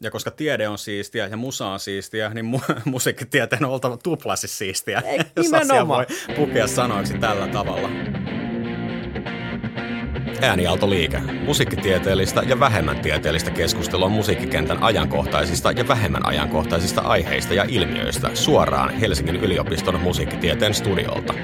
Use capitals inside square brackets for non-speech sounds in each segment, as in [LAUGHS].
Ja koska tiede on siistiä ja musa on siistiä, niin mu- [LAUGHS] musiikkitieteen on oltava tuplasti siistiä. Ei, [LAUGHS] jos asia voi pukea sanoiksi tällä tavalla. Äänialtoliike. Musiikkitieteellistä ja vähemmän tieteellistä keskustelua musiikkikentän ajankohtaisista ja vähemmän ajankohtaisista aiheista ja ilmiöistä suoraan Helsingin yliopiston musiikkitieteen studiolta.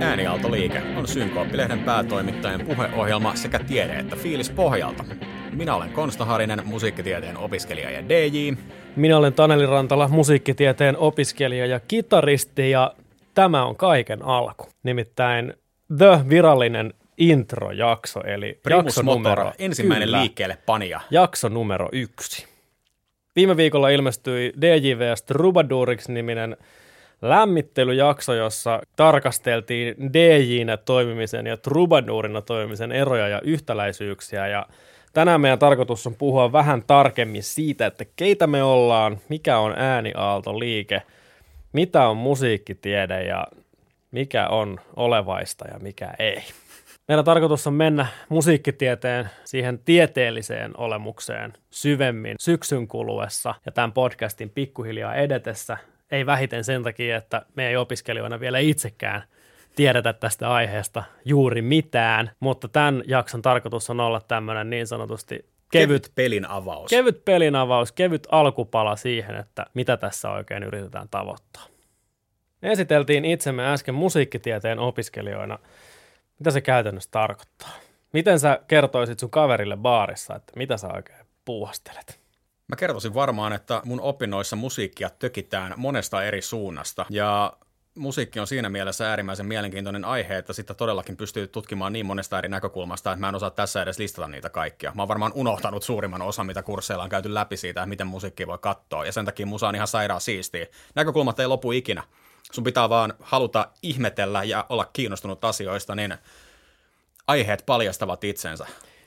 Äänialtoliike on Synkooppilehden päätoimittajan puheohjelma sekä tiede- että fiilis pohjalta. Minä olen Konsta Harinen, musiikkitieteen opiskelija ja DJ. Minä olen Taneli Rantala, musiikkitieteen opiskelija ja kitaristi ja tämä on kaiken alku. Nimittäin The virallinen introjakso, eli Primus jakso Motor, numero, ensimmäinen kyllä, liikkeelle panija. jakso numero yksi. Viime viikolla ilmestyi DJVS Troubadourix-niminen lämmittelyjakso, jossa tarkasteltiin DJnä toimimisen ja Troubadourina toimimisen eroja ja yhtäläisyyksiä. Ja tänään meidän tarkoitus on puhua vähän tarkemmin siitä, että keitä me ollaan, mikä on ääniaaltoliike, mitä on musiikkitiede ja mikä on olevaista ja mikä ei. Meidän tarkoitus on mennä musiikkitieteen siihen tieteelliseen olemukseen syvemmin syksyn kuluessa ja tämän podcastin pikkuhiljaa edetessä. Ei vähiten sen takia, että me ei opiskelijoina vielä itsekään tiedetä tästä aiheesta juuri mitään, mutta tämän jakson tarkoitus on olla tämmöinen niin sanotusti kevyt, pelin avaus. kevyt pelin avaus, kevyt alkupala siihen, että mitä tässä oikein yritetään tavoittaa. Me esiteltiin itsemme äsken musiikkitieteen opiskelijoina. Mitä se käytännössä tarkoittaa? Miten sä kertoisit sun kaverille baarissa, että mitä sä oikein puuhastelet? Mä kertoisin varmaan, että mun opinnoissa musiikkia tökitään monesta eri suunnasta. Ja musiikki on siinä mielessä äärimmäisen mielenkiintoinen aihe, että sitä todellakin pystyy tutkimaan niin monesta eri näkökulmasta, että mä en osaa tässä edes listata niitä kaikkia. Mä oon varmaan unohtanut suurimman osan, mitä kursseilla on käyty läpi siitä, miten musiikkia voi katsoa. Ja sen takia musa on ihan sairaan siistiä. Näkökulmat ei lopu ikinä. Sun pitää vaan haluta ihmetellä ja olla kiinnostunut asioista, niin aiheet paljastavat itsensä.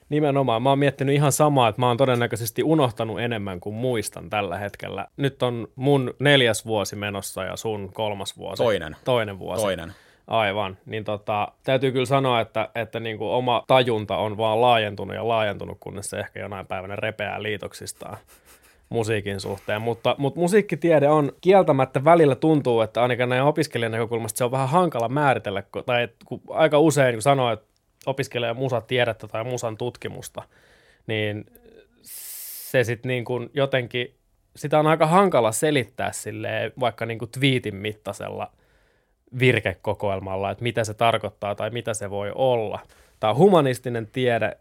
Nimenomaan. Mä oon miettinyt ihan samaa, että mä oon todennäköisesti unohtanut enemmän kuin muistan tällä hetkellä. Nyt on mun neljäs vuosi menossa ja sun kolmas vuosi. Toinen. Toinen vuosi. Toinen. Aivan. Niin tota, täytyy kyllä sanoa, että, että niin kuin oma tajunta on vaan laajentunut ja laajentunut, kunnes se ehkä jonain päivänä repeää liitoksistaan musiikin suhteen. Mutta, mutta musiikkitiede on kieltämättä välillä tuntuu, että ainakaan näin opiskelijan näkökulmasta se on vähän hankala määritellä, tai et, kun aika usein kun sanoo, että opiskelee musatiedettä tai musan tutkimusta, niin se sitten niin kuin jotenkin, sitä on aika hankala selittää silleen, vaikka niin kuin twiitin mittaisella virkekokoelmalla, että mitä se tarkoittaa tai mitä se voi olla. Tämä on humanistinen tiede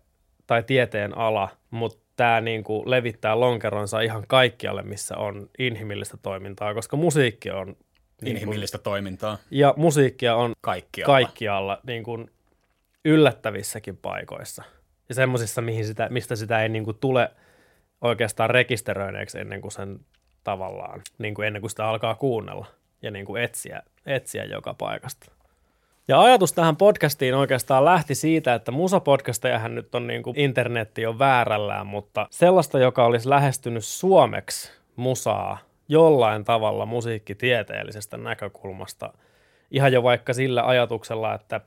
tai tieteen ala, mutta tämä niin kuin levittää lonkeronsa ihan kaikkialle, missä on inhimillistä toimintaa, koska musiikki on niin kuin, Inhimillistä toimintaa ja musiikkia on kaikkialla. kaikkialla niin kuin yllättävissäkin paikoissa. Ja semmoisissa, sitä, mistä sitä ei niin kuin tule oikeastaan rekisteröineeksi ennen kuin sen tavallaan, niin kuin ennen kuin sitä alkaa kuunnella ja niin kuin etsiä, etsiä joka paikasta. Ja ajatus tähän podcastiin oikeastaan lähti siitä, että musapodcastejahan nyt on niin kuin internetti on väärällään, mutta sellaista, joka olisi lähestynyt suomeksi musaa jollain tavalla musiikkitieteellisestä näkökulmasta, ihan jo vaikka sillä ajatuksella, että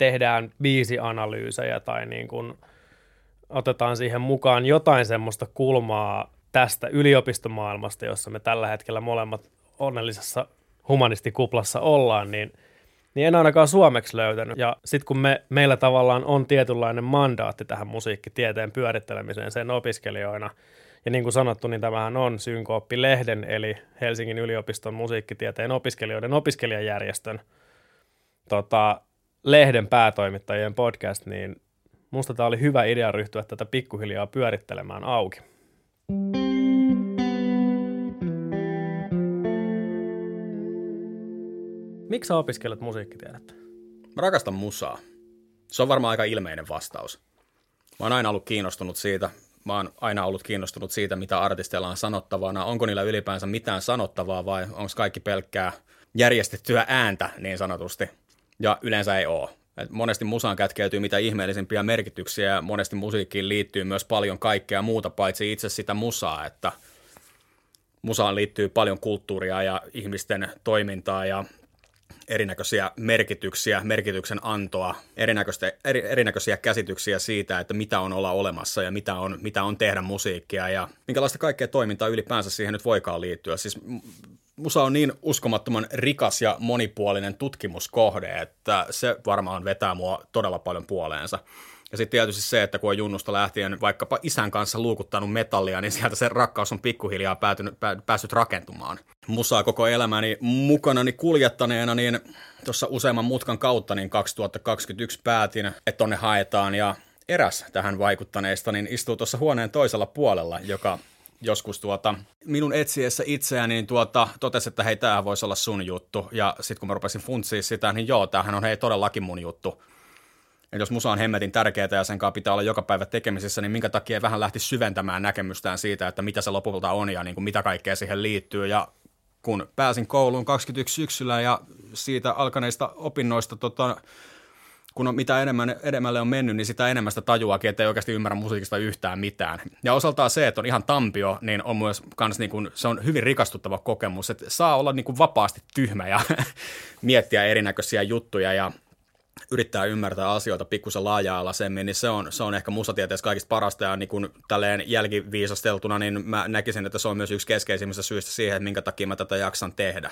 tehdään biisianalyysejä tai niin kuin otetaan siihen mukaan jotain semmoista kulmaa tästä yliopistomaailmasta, jossa me tällä hetkellä molemmat onnellisessa humanistikuplassa ollaan, niin, niin en ainakaan suomeksi löytänyt. Ja sitten kun me, meillä tavallaan on tietynlainen mandaatti tähän musiikkitieteen pyörittelemiseen sen opiskelijoina, ja niin kuin sanottu, niin tämähän on Synkooppi-lehden, eli Helsingin yliopiston musiikkitieteen opiskelijoiden opiskelijajärjestön tota, lehden päätoimittajien podcast, niin musta tämä oli hyvä idea ryhtyä tätä pikkuhiljaa pyörittelemään auki. Miksi sä opiskelet musiikkitiedettä? Mä rakastan musaa. Se on varmaan aika ilmeinen vastaus. Mä oon aina ollut kiinnostunut siitä. Mä oon aina ollut kiinnostunut siitä, mitä artisteilla on sanottavana. Onko niillä ylipäänsä mitään sanottavaa vai onko kaikki pelkkää järjestettyä ääntä niin sanotusti. Ja yleensä ei oo. Et monesti musaan kätkeytyy mitä ihmeellisimpiä merkityksiä ja monesti musiikkiin liittyy myös paljon kaikkea muuta paitsi itse sitä musaa, että musaan liittyy paljon kulttuuria ja ihmisten toimintaa ja erinäköisiä merkityksiä, merkityksen antoa, erinäköisiä, eri, erinäköisiä käsityksiä siitä, että mitä on olla olemassa ja mitä on, mitä on tehdä musiikkia ja minkälaista kaikkea toimintaa ylipäänsä siihen nyt voikaan liittyä. Siis musa on niin uskomattoman rikas ja monipuolinen tutkimuskohde, että se varmaan vetää mua todella paljon puoleensa. Ja sitten tietysti se, että kun on junnusta lähtien vaikkapa isän kanssa luukuttanut metallia, niin sieltä se rakkaus on pikkuhiljaa päätynyt, päässyt rakentumaan. Musaa koko elämäni mukanani kuljettaneena, niin tuossa useamman mutkan kautta niin 2021 päätin, että tonne haetaan ja eräs tähän vaikuttaneista niin istuu tuossa huoneen toisella puolella, joka joskus tuota, minun etsiessä itseäni niin tuota, totesi, että hei, tämä voisi olla sun juttu. Ja sitten kun mä rupesin funtsiin sitä, niin joo, tämähän on hei todellakin mun juttu. Ja jos musa on hemmetin tärkeää ja sen kanssa pitää olla joka päivä tekemisissä, niin minkä takia vähän lähti syventämään näkemystään siitä, että mitä se lopulta on ja niin kuin mitä kaikkea siihen liittyy. Ja kun pääsin kouluun 21 syksyllä ja siitä alkaneista opinnoista tota, kun on, mitä enemmän, edemmälle on mennyt, niin sitä enemmän sitä tajuakin, että ei oikeasti ymmärrä musiikista yhtään mitään. Ja osaltaan se, että on ihan tampio, niin on myös kans niin kuin, se on hyvin rikastuttava kokemus, että saa olla niin kuin vapaasti tyhmä ja [LAUGHS] miettiä erinäköisiä juttuja ja yrittää ymmärtää asioita pikkusen laaja-alaisemmin, niin se on, se on ehkä musatieteessä kaikista parasta ja niin kuin tälleen jälkiviisasteltuna, niin mä näkisin, että se on myös yksi keskeisimmistä syistä siihen, että minkä takia mä tätä jaksan tehdä.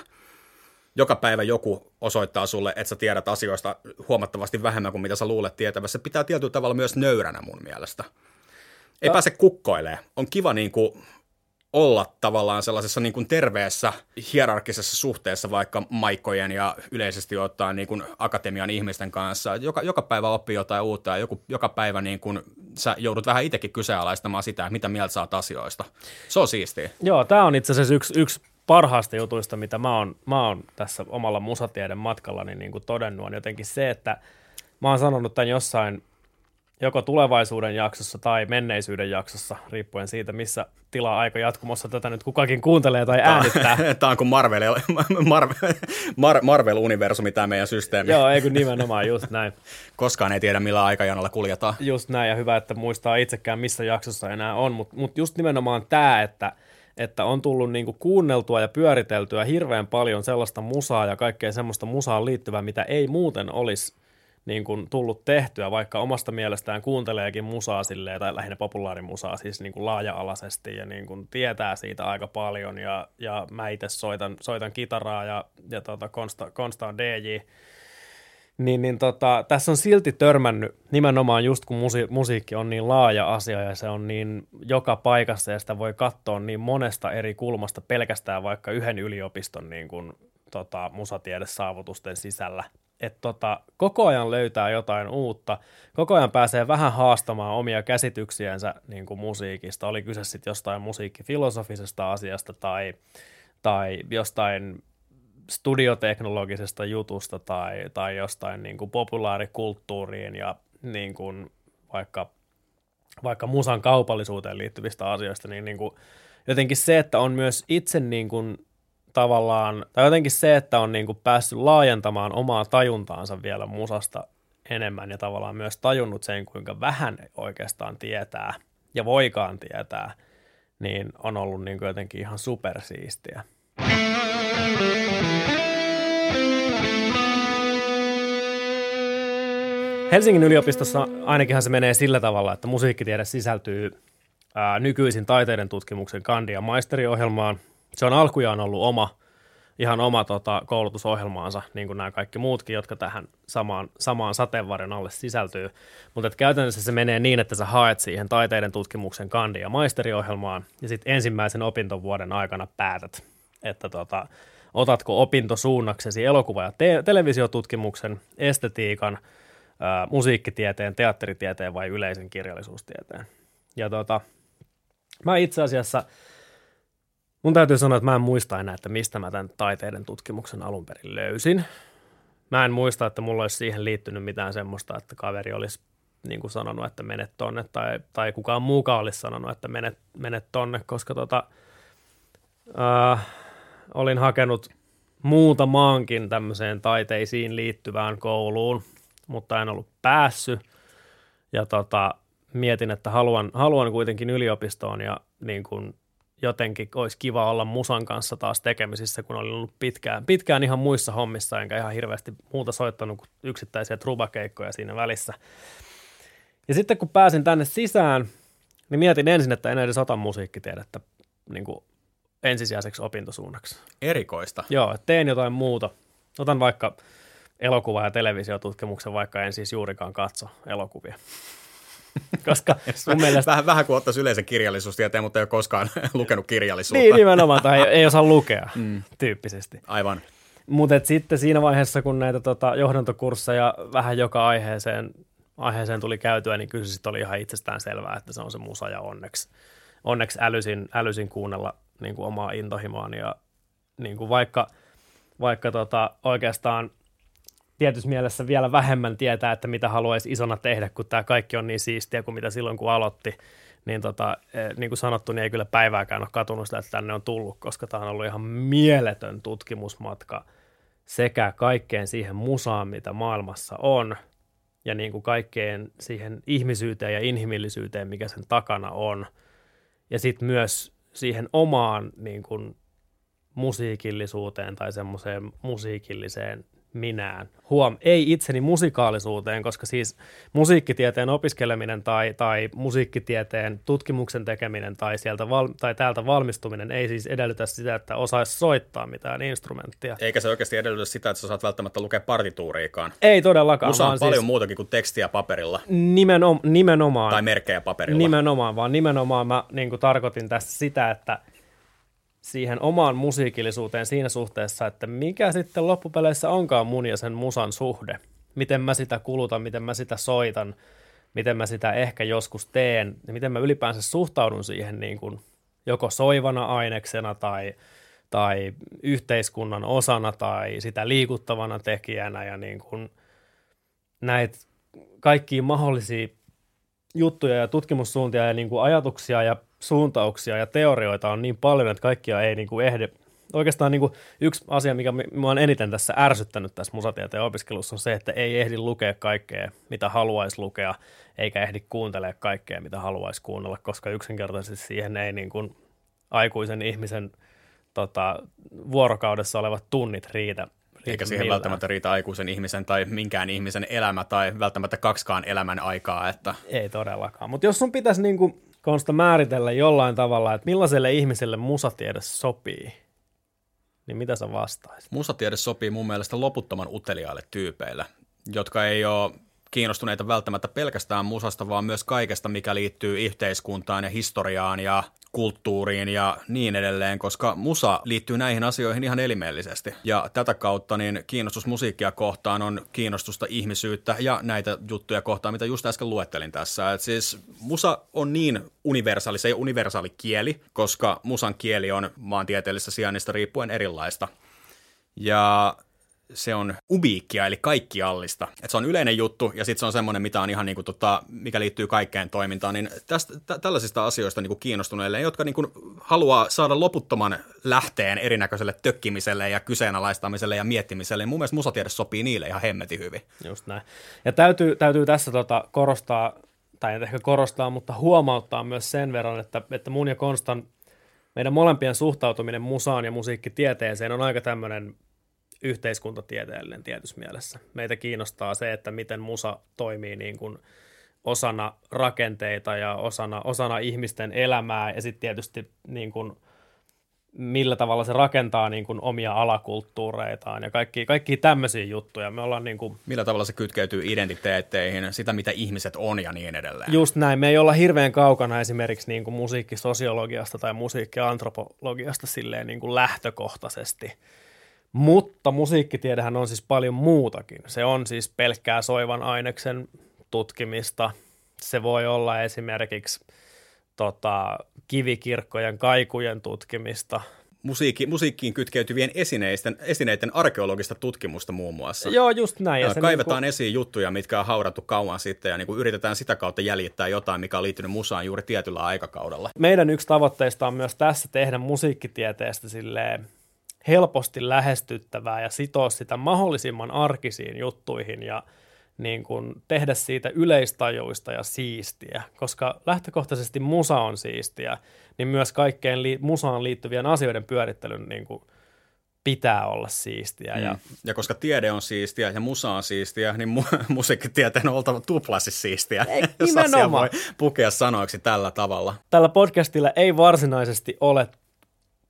Joka päivä joku osoittaa sulle, että sä tiedät asioista huomattavasti vähemmän kuin mitä sä luulet tietävässä. Se pitää tietyllä tavalla myös nöyränä mun mielestä. Ei pääse kukkoilemaan. On kiva niin kuin olla tavallaan sellaisessa niin kuin terveessä hierarkisessa suhteessa vaikka maikkojen ja yleisesti ottaen niin kuin akatemian ihmisten kanssa. Joka, joka päivä oppii jotain uutta ja joku, joka päivä niin kuin sä joudut vähän itsekin kyseenalaistamaan sitä, mitä mieltä saat asioista. Se on siistiä. Joo, tämä on itse asiassa yksi, yksi parhaista jutuista, mitä mä oon, mä oon tässä omalla musatieden matkallani niin kuin todennut, on jotenkin se, että mä oon sanonut tämän jossain joko tulevaisuuden jaksossa tai menneisyyden jaksossa, riippuen siitä, missä tilaa aika jatkumossa tätä nyt kukakin kuuntelee tai äänittää. [LAUGHS] Tämä on kuin Marvel, Marvel, Marvel-universumi tämä meidän systeemi. Joo, eikö nimenomaan, just [LAUGHS] näin. Koskaan ei tiedä, millä aikajanalla kuljetaan. Just näin, ja hyvä, että muistaa itsekään, missä jaksossa enää on, mutta mut just nimenomaan tämä, että että on tullut niinku kuunneltua ja pyöriteltyä hirveän paljon sellaista musaa ja kaikkea semmoista musaan liittyvää, mitä ei muuten olisi niin kuin tullut tehtyä, vaikka omasta mielestään kuunteleekin musaa silleen, tai lähinnä populaarimusaa siis niin kuin laaja-alaisesti ja niin kuin tietää siitä aika paljon. Ja, ja mä itse soitan, soitan kitaraa ja, ja tota Konsta, Konsta on DJ, niin, niin tota, tässä on silti törmännyt nimenomaan just kun musi, musiikki on niin laaja asia ja se on niin joka paikassa ja sitä voi katsoa niin monesta eri kulmasta pelkästään vaikka yhden yliopiston niin kuin, tota, musatiedesaavutusten sisällä – että tota, koko ajan löytää jotain uutta, koko ajan pääsee vähän haastamaan omia käsityksiänsä niin kuin musiikista, oli kyse sitten jostain musiikkifilosofisesta asiasta tai, tai jostain studioteknologisesta jutusta tai, tai jostain niin kuin populaarikulttuuriin ja niin kuin vaikka, vaikka musan kaupallisuuteen liittyvistä asioista, niin, niin kuin jotenkin se, että on myös itse niin kuin tavallaan, tai jotenkin se, että on niin kuin päässyt laajentamaan omaa tajuntaansa vielä musasta enemmän ja tavallaan myös tajunnut sen, kuinka vähän oikeastaan tietää ja voikaan tietää, niin on ollut niin kuin jotenkin ihan supersiistiä. Helsingin yliopistossa ainakinhan se menee sillä tavalla, että musiikkitiede sisältyy ää, nykyisin taiteiden tutkimuksen kandi- ja maisteriohjelmaan, se on alkujaan ollut oma, ihan oma tota, koulutusohjelmaansa, niin kuin nämä kaikki muutkin, jotka tähän samaan, samaan sateenvarjon alle sisältyy. Mutta käytännössä se menee niin, että sä haet siihen taiteiden tutkimuksen kandi- ja maisteriohjelmaan, ja sitten ensimmäisen opintovuoden aikana päätät, että tota, otatko opintosuunnaksesi elokuva- ja te- televisiotutkimuksen, estetiikan, ää, musiikkitieteen, teatteritieteen vai yleisen kirjallisuustieteen. Ja tota, mä itse asiassa – Mun täytyy sanoa, että mä en muista enää, että mistä mä tämän taiteiden tutkimuksen alun perin löysin. Mä en muista, että mulla olisi siihen liittynyt mitään semmoista, että kaveri olisi niin kuin sanonut, että menet tonne, tai, tai kukaan muukaan olisi sanonut, että menet, menet tonne, koska tota, äh, olin hakenut muutamaankin tämmöiseen taiteisiin liittyvään kouluun, mutta en ollut päässyt. Ja tota, mietin, että haluan, haluan kuitenkin yliopistoon ja niin kuin jotenkin olisi kiva olla musan kanssa taas tekemisissä, kun olin ollut pitkään, pitkään ihan muissa hommissa, enkä ihan hirveästi muuta soittanut kuin yksittäisiä trubakeikkoja siinä välissä. Ja sitten kun pääsin tänne sisään, niin mietin ensin, että en edes ota musiikkitiedettä niin kuin ensisijaiseksi opintosuunnaksi. Erikoista. Joo, teen jotain muuta. Otan vaikka elokuva- ja televisiotutkimuksen, vaikka en siis juurikaan katso elokuvia. [LAUGHS] Koska mun mielestä... Vähän, vähän kuin ottaisi yleisen kirjallisuustieteen, mutta ei ole koskaan [LAUGHS] lukenut kirjallisuutta. Niin, nimenomaan, tai ei osaa lukea [LAUGHS] mm. tyyppisesti. Aivan. Mutta sitten siinä vaiheessa, kun näitä tota, johdantokursseja vähän joka aiheeseen, aiheeseen tuli käytyä, niin kyllä se oli ihan itsestään selvää, että se on se musa ja onneksi, onneksi älysin, älysin kuunnella niin kuin omaa intohimoani ja niin kuin vaikka, vaikka tota, oikeastaan tietyssä mielessä vielä vähemmän tietää, että mitä haluaisi isona tehdä, kun tämä kaikki on niin siistiä kuin mitä silloin, kun aloitti. Niin, tota, eh, niin kuin sanottu, niin ei kyllä päivääkään ole katunut sitä, että tänne on tullut, koska tämä on ollut ihan mieletön tutkimusmatka sekä kaikkeen siihen musaan, mitä maailmassa on, ja niin kuin kaikkeen siihen ihmisyyteen ja inhimillisyyteen, mikä sen takana on. Ja sitten myös siihen omaan niin kuin, musiikillisuuteen tai semmoiseen musiikilliseen minään. Huom, ei itseni musikaalisuuteen, koska siis musiikkitieteen opiskeleminen tai, tai musiikkitieteen tutkimuksen tekeminen tai, sieltä val, tai täältä valmistuminen ei siis edellytä sitä, että osaisi soittaa mitään instrumenttia. Eikä se oikeasti edellytä sitä, että sä saat välttämättä lukea partituuriikaan. Ei todellakaan. Musa on paljon siis muutakin kuin tekstiä paperilla. Nimenom, nimenomaan. Tai merkkejä paperilla. Nimenomaan, vaan nimenomaan mä niin tarkoitin tässä sitä, että – siihen omaan musiikillisuuteen siinä suhteessa, että mikä sitten loppupeleissä onkaan mun ja sen musan suhde. Miten mä sitä kulutan, miten mä sitä soitan, miten mä sitä ehkä joskus teen ja miten mä ylipäänsä suhtaudun siihen niin kuin joko soivana aineksena tai, tai yhteiskunnan osana tai sitä liikuttavana tekijänä ja niin kuin näitä kaikkia mahdollisia juttuja ja tutkimussuuntia ja niin kuin ajatuksia ja suuntauksia ja teorioita on niin paljon, että kaikkia ei niin kuin ehdi. Oikeastaan niin kuin yksi asia, mikä minua on eniten tässä ärsyttänyt tässä musatieteen opiskelussa on se, että ei ehdi lukea kaikkea, mitä haluaisi lukea, eikä ehdi kuuntelemaan kaikkea, mitä haluaisi kuunnella, koska yksinkertaisesti siihen ei niin kuin aikuisen ihmisen tota, vuorokaudessa olevat tunnit riitä eikä siihen millään. välttämättä riitä aikuisen ihmisen tai minkään ihmisen elämä tai välttämättä kaksikaan elämän aikaa. Että... Ei todellakaan, mutta jos sun pitäisi niin kuin Konsta määritellä jollain tavalla, että millaiselle ihmiselle musatiede sopii, niin mitä sä vastaisit? Musatiede sopii mun mielestä loputtoman uteliaille tyypeille, jotka ei ole kiinnostuneita välttämättä pelkästään musasta, vaan myös kaikesta, mikä liittyy yhteiskuntaan ja historiaan ja kulttuuriin ja niin edelleen, koska musa liittyy näihin asioihin ihan elimellisesti. Ja tätä kautta niin kiinnostus musiikkia kohtaan on kiinnostusta ihmisyyttä ja näitä juttuja kohtaan, mitä just äsken luettelin tässä. Et siis musa on niin universaali, se ei universaali kieli, koska musan kieli on maantieteellisestä sijainnista riippuen erilaista. Ja se on ubiikkia, eli kaikkiallista. Et se on yleinen juttu, ja sitten se on semmoinen, mitä on ihan niinku tota, mikä liittyy kaikkeen toimintaan. Niin tästä, tä, tällaisista asioista niinku kiinnostuneille, jotka niinku haluaa saada loputtoman lähteen erinäköiselle tökkimiselle ja kyseenalaistamiselle ja miettimiselle, niin mun mielestä musatiede sopii niille ihan hemmetin hyvin. Just näin. Ja täytyy, täytyy tässä tota korostaa, tai ei ehkä korostaa, mutta huomauttaa myös sen verran, että, että mun ja Konstan meidän molempien suhtautuminen musaan ja musiikkitieteeseen on aika tämmöinen yhteiskuntatieteellinen tietyssä mielessä. Meitä kiinnostaa se, että miten musa toimii niin kuin osana rakenteita ja osana, osana ihmisten elämää ja sitten tietysti niin kuin millä tavalla se rakentaa niin kuin omia alakulttuureitaan ja kaikki, kaikki tämmöisiä juttuja. Me ollaan niin kuin, millä tavalla se kytkeytyy identiteetteihin, sitä mitä ihmiset on ja niin edelleen. Just näin. Me ei olla hirveän kaukana esimerkiksi niin kuin musiikkisosiologiasta tai musiikkiantropologiasta silleen niin kuin lähtökohtaisesti. Mutta musiikkitiedehän on siis paljon muutakin. Se on siis pelkkää soivan aineksen tutkimista. Se voi olla esimerkiksi tota, kivikirkkojen kaikujen tutkimista. Musiikki, musiikkiin kytkeytyvien esineiden, esineiden arkeologista tutkimusta muun muassa. Joo, just näin. Ja kaivetaan niin kuin... esiin juttuja, mitkä on haudattu kauan sitten ja niin kuin yritetään sitä kautta jäljittää jotain, mikä on liittynyt musaan juuri tietyllä aikakaudella. Meidän yksi tavoitteista on myös tässä tehdä musiikkitieteestä silleen helposti lähestyttävää ja sitoa sitä mahdollisimman arkisiin juttuihin ja niin kuin tehdä siitä yleistajuista ja siistiä, koska lähtökohtaisesti musa on siistiä, niin myös kaikkeen li- musaan liittyvien asioiden pyörittelyn niin kuin pitää olla siistiä. Mm. Ja, ja koska tiede on siistiä ja musa on siistiä, niin mu- [LAUGHS] musiikkitieteen on oltava tuplasti siistiä, ei, jos asia voi pukea sanoiksi tällä tavalla. Tällä podcastilla ei varsinaisesti ole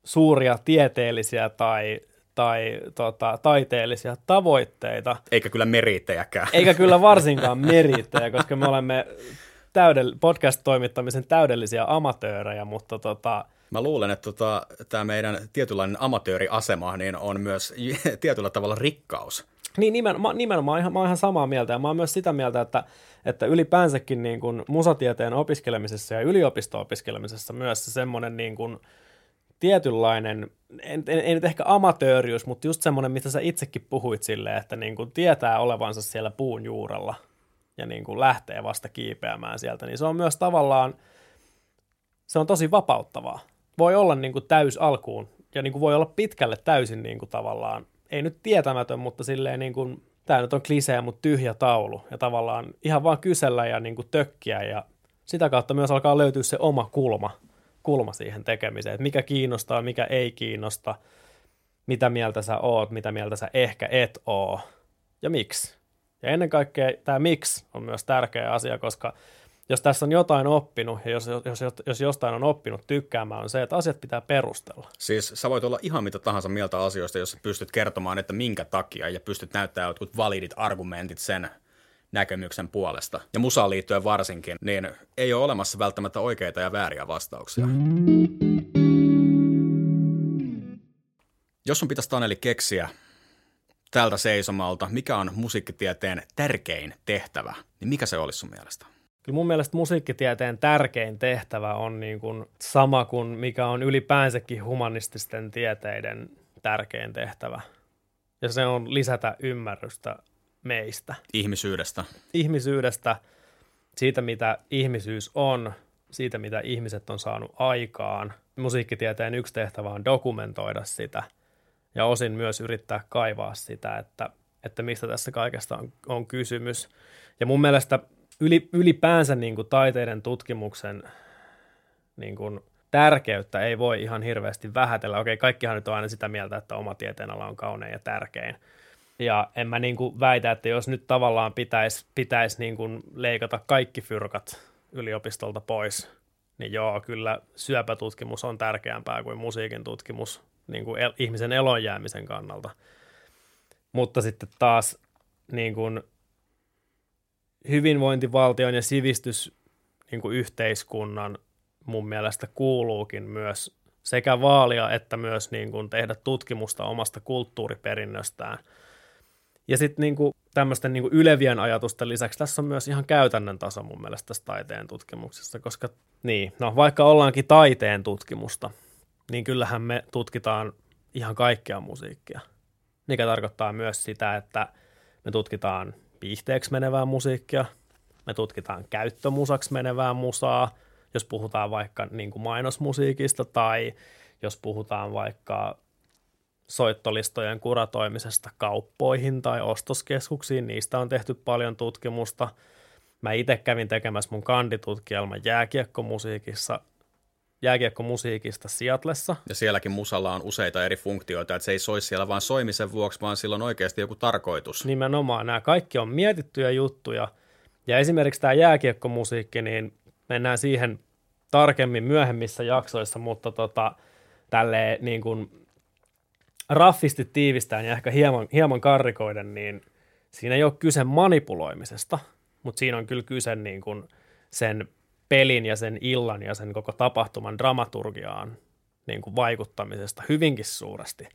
suuria tieteellisiä tai tai tota, taiteellisia tavoitteita. Eikä kyllä merittejäkään. Eikä kyllä [LAUGHS] varsinkaan merittejä, koska me olemme täydell- podcast-toimittamisen täydellisiä amatöörejä, mutta tota, Mä luulen, että tota, tämä meidän tietynlainen amatööriasema niin on myös [LAUGHS] tietyllä tavalla rikkaus. Niin, nimenomaan, nimenomaan ihan, mä oon ihan samaa mieltä ja mä oon myös sitä mieltä, että, että ylipäänsäkin niin kuin musatieteen opiskelemisessa ja yliopisto-opiskelemisessa myös se semmoinen niin kuin, tietynlainen, en, en, en nyt ehkä amatöörius, mutta just semmoinen, mitä sä itsekin puhuit silleen, että niin kuin tietää olevansa siellä puun juurella ja niin kuin lähtee vasta kiipeämään sieltä, niin se on myös tavallaan, se on tosi vapauttavaa. Voi olla niin kuin täys alkuun ja niin kuin voi olla pitkälle täysin niin kuin tavallaan, ei nyt tietämätön, mutta silleen niin kuin, tämä nyt on klisee, mutta tyhjä taulu ja tavallaan ihan vaan kysellä ja niin kuin tökkiä ja sitä kautta myös alkaa löytyä se oma kulma kulma siihen tekemiseen, että mikä kiinnostaa, mikä ei kiinnosta, mitä mieltä sä oot, mitä mieltä sä ehkä et oo ja miksi. Ja ennen kaikkea tämä miksi on myös tärkeä asia, koska jos tässä on jotain oppinut ja jos, jos, jos jostain on oppinut tykkäämään, on se, että asiat pitää perustella. Siis sä voit olla ihan mitä tahansa mieltä asioista, jos pystyt kertomaan, että minkä takia ja pystyt näyttämään jotkut validit argumentit sen näkemyksen puolesta, ja musaan liittyen varsinkin, niin ei ole olemassa välttämättä oikeita ja vääriä vastauksia. Jos sun pitäisi Taneli keksiä tältä seisomalta, mikä on musiikkitieteen tärkein tehtävä, niin mikä se olisi sun mielestä? Kyllä mun mielestä musiikkitieteen tärkein tehtävä on niin kuin sama kuin mikä on ylipäänsäkin humanististen tieteiden tärkein tehtävä. Ja se on lisätä ymmärrystä meistä. Ihmisyydestä. Ihmisyydestä, siitä mitä ihmisyys on, siitä mitä ihmiset on saanut aikaan. Musiikkitieteen yksi tehtävä on dokumentoida sitä ja osin myös yrittää kaivaa sitä, että, että mistä tässä kaikesta on, on kysymys. Ja mun mielestä yli, ylipäänsä niin kuin taiteiden tutkimuksen niin kuin tärkeyttä ei voi ihan hirveästi vähätellä. Okei, kaikkihan nyt on aina sitä mieltä, että oma tieteenala on kaunein ja tärkein. Ja en mä niin kuin väitä, että jos nyt tavallaan pitäisi pitäis niin kuin leikata kaikki fyrkat yliopistolta pois, niin joo, kyllä syöpätutkimus on tärkeämpää kuin musiikin tutkimus niin kuin el- ihmisen elonjäämisen kannalta. Mutta sitten taas niin kuin hyvinvointivaltion ja sivistys niin kuin yhteiskunnan mun mielestä kuuluukin myös sekä vaalia että myös niin kuin tehdä tutkimusta omasta kulttuuriperinnöstään – ja sitten niinku tämmöisten niinku ylevien ajatusten lisäksi tässä on myös ihan käytännön taso mun mielestä tässä taiteen tutkimuksessa, koska niin, no vaikka ollaankin taiteen tutkimusta, niin kyllähän me tutkitaan ihan kaikkea musiikkia, mikä tarkoittaa myös sitä, että me tutkitaan viihteeksi menevää musiikkia, me tutkitaan käyttömusaksi menevää musaa, jos puhutaan vaikka niin kuin mainosmusiikista tai jos puhutaan vaikka soittolistojen kuratoimisesta kauppoihin tai ostoskeskuksiin. Niistä on tehty paljon tutkimusta. Mä itse kävin tekemässä mun kanditutkielman jääkiekkomusiikissa jääkiekkomusiikista Seatlessa. Ja sielläkin musalla on useita eri funktioita, että se ei soi siellä vain soimisen vuoksi, vaan sillä on oikeasti joku tarkoitus. Nimenomaan, nämä kaikki on mietittyjä juttuja. Ja esimerkiksi tämä jääkiekkomusiikki, niin mennään siihen tarkemmin myöhemmissä jaksoissa, mutta tota, tälleen niin kuin raffisti tiivistään ja ehkä hieman, hieman karrikoiden, niin siinä ei ole kyse manipuloimisesta, mutta siinä on kyllä kyse niin kuin sen pelin ja sen illan ja sen koko tapahtuman dramaturgiaan niin kuin vaikuttamisesta hyvinkin suuresti.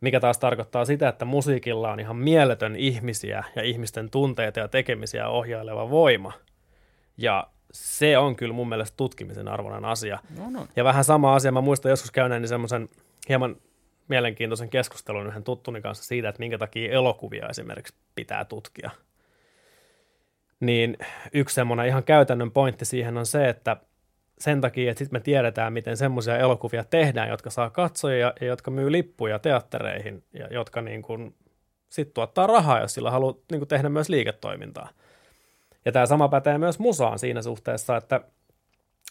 Mikä taas tarkoittaa sitä, että musiikilla on ihan mieletön ihmisiä ja ihmisten tunteita ja tekemisiä ohjaileva voima. Ja se on kyllä mun mielestä tutkimisen arvoinen asia. No, no. Ja vähän sama asia, mä muistan joskus käyneeni semmoisen hieman mielenkiintoisen keskustelun yhden tuttuni kanssa siitä, että minkä takia elokuvia esimerkiksi pitää tutkia. Niin yksi semmoinen ihan käytännön pointti siihen on se, että sen takia, että sitten me tiedetään, miten semmoisia elokuvia tehdään, jotka saa katsoja ja jotka myy lippuja teattereihin ja jotka niin kuin sitten tuottaa rahaa, jos sillä haluaa niin kuin tehdä myös liiketoimintaa. Ja tämä sama pätee myös musaan siinä suhteessa, että,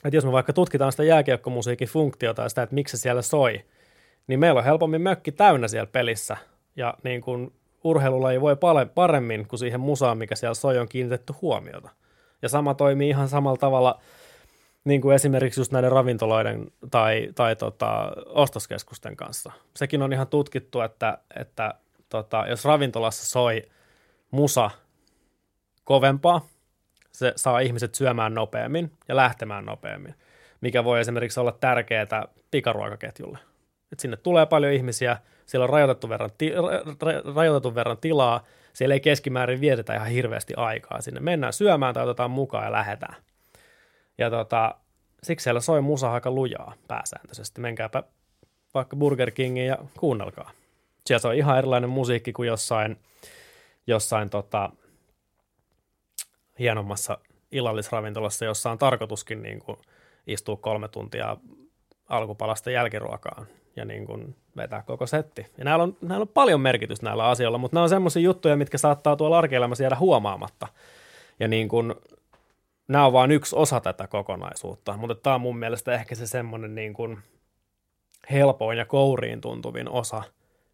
että jos me vaikka tutkitaan sitä jääkiekkomusiikin funktiota ja sitä, että miksi se siellä soi, niin meillä on helpommin mökki täynnä siellä pelissä. Ja niin kuin urheilulaji voi paremmin kuin siihen musaan, mikä siellä soi, on kiinnitetty huomiota. Ja sama toimii ihan samalla tavalla niin kuin esimerkiksi just näiden ravintoloiden tai, tai tota, ostoskeskusten kanssa. Sekin on ihan tutkittu, että, että tota, jos ravintolassa soi musa kovempaa, se saa ihmiset syömään nopeammin ja lähtemään nopeammin, mikä voi esimerkiksi olla tärkeää pikaruokaketjulle. Et sinne tulee paljon ihmisiä, siellä on rajoitettu verran, ti- ra- rajoitettu verran tilaa, siellä ei keskimäärin vietetä ihan hirveästi aikaa. Sinne mennään syömään tai otetaan mukaan ja lähdetään. Ja tota, siksi siellä soi musa aika lujaa pääsääntöisesti. Menkääpä vaikka Burger Kingiin ja kuunnelkaa. Siellä on ihan erilainen musiikki kuin jossain, jossain tota, hienommassa illallisravintolassa, jossa on tarkoituskin niin kuin istua kolme tuntia alkupalasta jälkiruokaan ja niin kuin vetää koko setti. Ja näillä on, näillä on paljon merkitystä näillä asioilla, mutta nämä on semmoisia juttuja, mitkä saattaa tuolla arkielämässä jäädä huomaamatta. Ja niin kuin, nämä on vain yksi osa tätä kokonaisuutta, mutta tämä on mun mielestä ehkä se semmoinen niin kuin helpoin ja kouriin tuntuvin osa,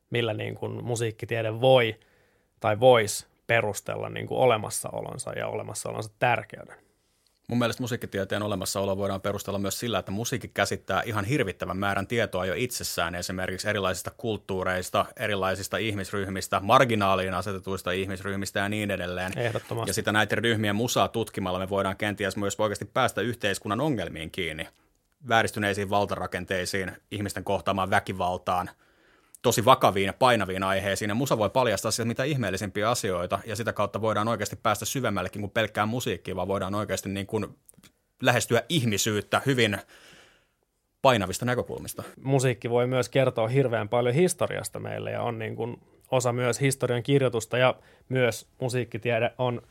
millä niin kuin musiikkitiede voi tai voisi perustella niin kuin olemassaolonsa ja olemassaolonsa tärkeyden. Mun mielestä musiikkitieteen olemassaolo voidaan perustella myös sillä, että musiikki käsittää ihan hirvittävän määrän tietoa jo itsessään, esimerkiksi erilaisista kulttuureista, erilaisista ihmisryhmistä, marginaaliin asetetuista ihmisryhmistä ja niin edelleen. Ehdottomasti. Ja sitä näitä ryhmien musaa tutkimalla me voidaan kenties myös oikeasti päästä yhteiskunnan ongelmiin kiinni, vääristyneisiin valtarakenteisiin, ihmisten kohtaamaan väkivaltaan – tosi vakaviin ja painaviin aiheisiin, ja musa voi paljastaa sieltä mitä ihmeellisimpiä asioita, ja sitä kautta voidaan oikeasti päästä syvemmällekin kuin pelkkään musiikkiin, vaan voidaan oikeasti niin kuin lähestyä ihmisyyttä hyvin painavista näkökulmista. Musiikki voi myös kertoa hirveän paljon historiasta meille, ja on niin kuin osa myös historian kirjoitusta, ja myös musiikkitiede on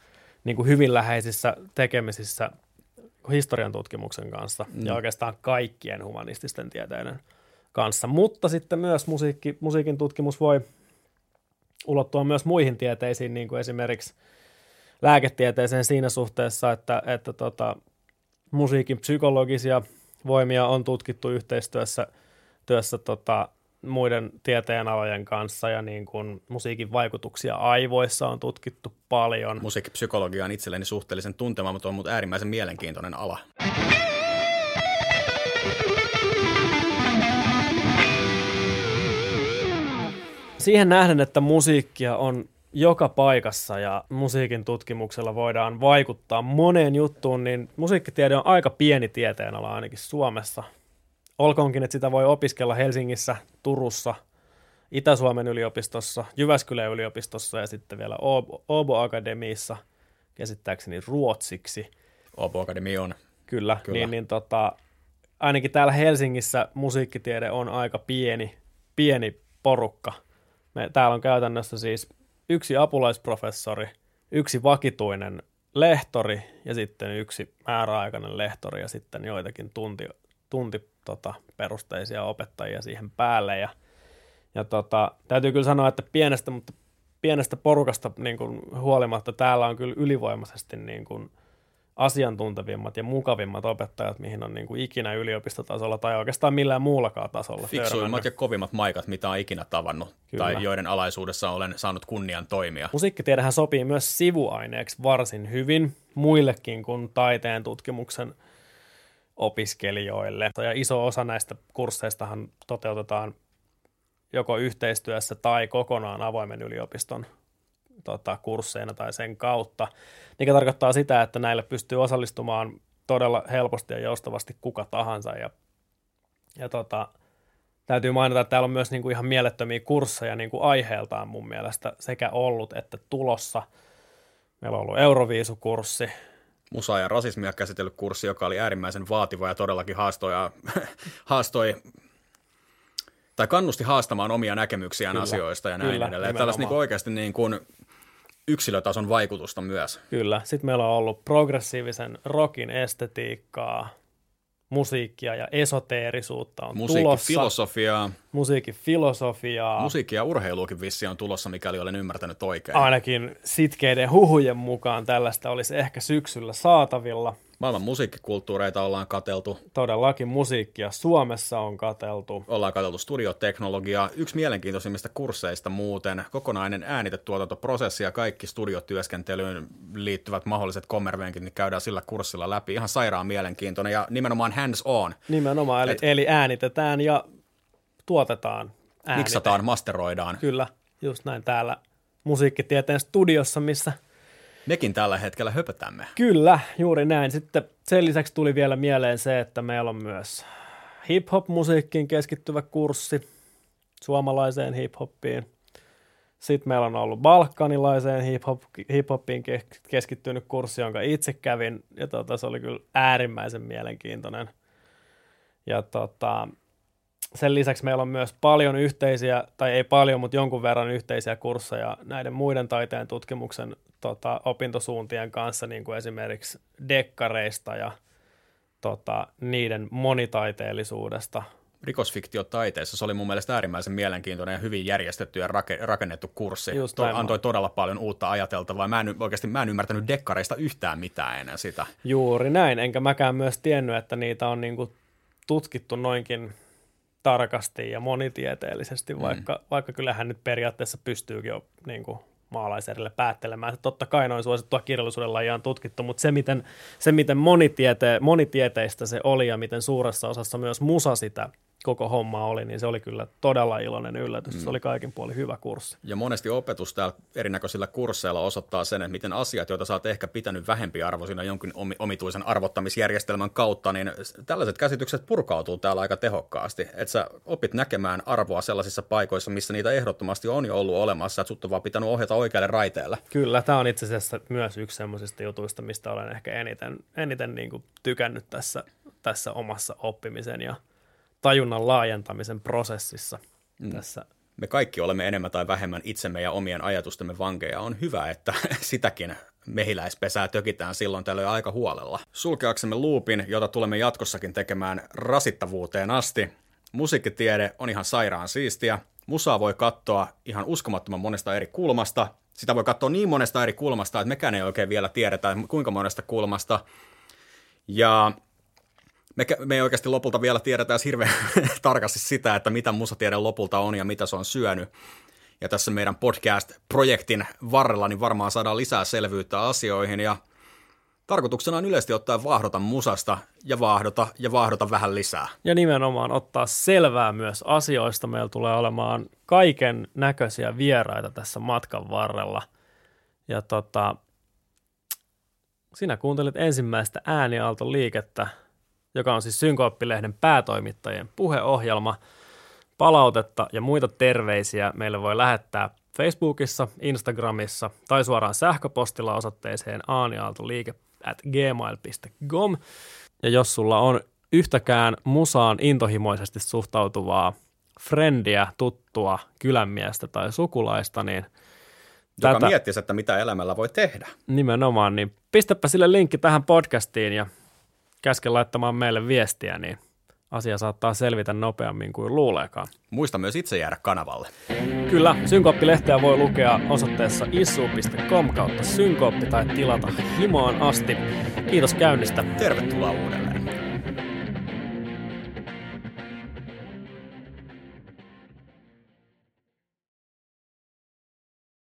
niin kuin hyvin läheisissä tekemisissä historian tutkimuksen kanssa, mm. ja oikeastaan kaikkien humanististen tieteiden – kanssa. Mutta sitten myös musiikki, musiikin tutkimus voi ulottua myös muihin tieteisiin, niin kuin esimerkiksi lääketieteeseen siinä suhteessa, että, että tota, musiikin psykologisia voimia on tutkittu yhteistyössä työssä tota, muiden tieteenalojen kanssa ja niin kuin musiikin vaikutuksia aivoissa on tutkittu paljon. Musiikkipsykologia on itselleni suhteellisen tuntematon, mutta äärimmäisen mielenkiintoinen ala. Siihen nähden, että musiikkia on joka paikassa ja musiikin tutkimuksella voidaan vaikuttaa moneen juttuun, niin musiikkitiede on aika pieni tieteenala ainakin Suomessa. Olkoonkin, että sitä voi opiskella Helsingissä, Turussa, Itä-Suomen yliopistossa, Jyväskylän yliopistossa ja sitten vielä Åbo Akademiissa, käsittääkseni ruotsiksi. Åbo Akademi on. Kyllä, Kyllä. Niin, niin tota, ainakin täällä Helsingissä musiikkitiede on aika pieni, pieni porukka – me, täällä on käytännössä siis yksi apulaisprofessori, yksi vakituinen lehtori ja sitten yksi määräaikainen lehtori ja sitten joitakin tunti, tunti tota, perusteisia opettajia siihen päälle. Ja, ja tota, täytyy kyllä sanoa, että pienestä, mutta pienestä porukasta niin kuin huolimatta täällä on kyllä ylivoimaisesti niin kuin – asiantuntevimmat ja mukavimmat opettajat, mihin on niin kuin ikinä yliopistotasolla tai oikeastaan millään muullakaan tasolla. Fiksuimmat ja kovimmat maikat, mitä on ikinä tavannut Kyllä. tai joiden alaisuudessa olen saanut kunnian toimia. Musiikkitiedehän sopii myös sivuaineeksi varsin hyvin muillekin kuin taiteen tutkimuksen opiskelijoille. Ja iso osa näistä kursseistahan toteutetaan joko yhteistyössä tai kokonaan avoimen yliopiston tota, kursseina tai sen kautta, mikä tarkoittaa sitä, että näille pystyy osallistumaan todella helposti ja joustavasti kuka tahansa. Ja, ja tota, täytyy mainita, että täällä on myös niin kuin ihan mielettömiä kursseja niin kuin aiheeltaan mun mielestä sekä ollut että tulossa. Meillä on ollut Euroviisukurssi, musa- ja rasismia käsitellyt kurssi, joka oli äärimmäisen vaativa ja todellakin haastoi, [LAUGHS] haastoi tai kannusti haastamaan omia näkemyksiään kyllä, asioista ja näin kyllä, edelleen. Tällaista niin oikeasti niin kuin yksilötason vaikutusta myös. Kyllä. Sitten meillä on ollut progressiivisen rockin estetiikkaa, musiikkia ja esoteerisuutta on Musiikki, tulossa. filosofiaa, Musiikin filosofiaa. musiikki ja urheiluukin vissi on tulossa, mikäli olen ymmärtänyt oikein. Ainakin sitkeiden huhujen mukaan tällaista olisi ehkä syksyllä saatavilla. Maailman musiikkikulttuureita ollaan kateltu, Todellakin musiikkia Suomessa on kateltu. ollaan katseltu studioteknologiaa. Yksi mielenkiintoisimmista kursseista muuten, kokonainen äänitetuotantoprosessi ja kaikki studiotyöskentelyyn liittyvät mahdolliset kommervenkit, niin käydään sillä kurssilla läpi. Ihan sairaan mielenkiintoinen ja nimenomaan hands on. Nimenomaan, eli, Et- eli äänitetään ja tuotetaan äänite. Miksataan, masteroidaan. Kyllä, just näin täällä musiikkitieteen studiossa, missä Mekin tällä hetkellä höpötämme. Kyllä, juuri näin. Sitten sen lisäksi tuli vielä mieleen se, että meillä on myös hip-hop-musiikkiin keskittyvä kurssi, suomalaiseen hip-hoppiin. Sitten meillä on ollut balkanilaiseen hip-hop, hip-hoppiin ke- keskittynyt kurssi, jonka itse kävin, ja tota, se oli kyllä äärimmäisen mielenkiintoinen. Ja tota, sen lisäksi meillä on myös paljon yhteisiä, tai ei paljon, mutta jonkun verran yhteisiä kursseja näiden muiden taiteen tutkimuksen tota, opintosuuntien kanssa, niin kuin esimerkiksi dekkareista ja tota, niiden monitaiteellisuudesta. Rikosfiktiotaiteessa se oli mun mielestä äärimmäisen mielenkiintoinen ja hyvin järjestetty ja rake, rakennettu kurssi. Just to, antoi todella paljon uutta ajateltavaa. Mä en, oikeasti mä en ymmärtänyt dekkareista yhtään mitään ennen sitä. Juuri näin, enkä mäkään myös tiennyt, että niitä on niin kuin tutkittu noinkin tarkasti ja monitieteellisesti, vaikka, mm. vaikka kyllähän nyt periaatteessa pystyykin jo niin kuin maalaiserille päättelemään. Totta kai noin suosittua kirjallisuuden lajia on tutkittu, mutta se miten, se, miten monitiete, monitieteistä se oli ja miten suuressa osassa myös musa sitä koko homma oli, niin se oli kyllä todella iloinen yllätys. Mm. Se oli kaikin puolin hyvä kurssi. Ja monesti opetus täällä erinäköisillä kursseilla osoittaa sen, että miten asiat, joita sä oot ehkä pitänyt vähempiarvoisina jonkin omi- omituisen arvottamisjärjestelmän kautta, niin tällaiset käsitykset purkautuu täällä aika tehokkaasti. Että sä opit näkemään arvoa sellaisissa paikoissa, missä niitä ehdottomasti on jo ollut olemassa, että sut on vaan pitänyt ohjata oikealle raiteelle. Kyllä, tämä on itse asiassa myös yksi semmoisista jutuista, mistä olen ehkä eniten, eniten niin kuin tykännyt tässä, tässä omassa oppimisen ja tajunnan laajentamisen prosessissa mm. tässä. Me kaikki olemme enemmän tai vähemmän itsemme ja omien ajatustemme vankeja. On hyvä, että [LAUGHS] sitäkin mehiläispesää tökitään silloin tällöin aika huolella. Sulkeaksemme luupin, jota tulemme jatkossakin tekemään rasittavuuteen asti. Musiikkitiede on ihan sairaan siistiä. Musaa voi katsoa ihan uskomattoman monesta eri kulmasta. Sitä voi katsoa niin monesta eri kulmasta, että mekään ei oikein vielä tiedetä, kuinka monesta kulmasta. Ja me, me ei oikeasti lopulta vielä tiedetä edes hirveän [LAUGHS] tarkasti sitä, että mitä musatiede lopulta on ja mitä se on syönyt. Ja tässä meidän podcast-projektin varrella niin varmaan saadaan lisää selvyyttä asioihin ja tarkoituksena on yleisesti ottaa vaahdota musasta ja vaahdota ja vaahdota vähän lisää. Ja nimenomaan ottaa selvää myös asioista. Meillä tulee olemaan kaiken näköisiä vieraita tässä matkan varrella. Ja tota, sinä kuuntelit ensimmäistä ääniaalto liikettä, joka on siis Synkooppilehden päätoimittajien puheohjelma. Palautetta ja muita terveisiä meille voi lähettää Facebookissa, Instagramissa tai suoraan sähköpostilla osoitteeseen aaniaaltoliike at gmail.com. Ja jos sulla on yhtäkään musaan intohimoisesti suhtautuvaa frendiä, tuttua, kylänmiestä tai sukulaista, niin Joka tätä, miettisi, että mitä elämällä voi tehdä. nimenomaan, niin pistäpä sille linkki tähän podcastiin ja käske laittamaan meille viestiä, niin asia saattaa selvitä nopeammin kuin luuleekaan. Muista myös itse jäädä kanavalle. Kyllä, Synkooppi-lehteä voi lukea osoitteessa issu.com kautta synkooppi tai tilata himoon asti. Kiitos käynnistä. Tervetuloa uudelleen.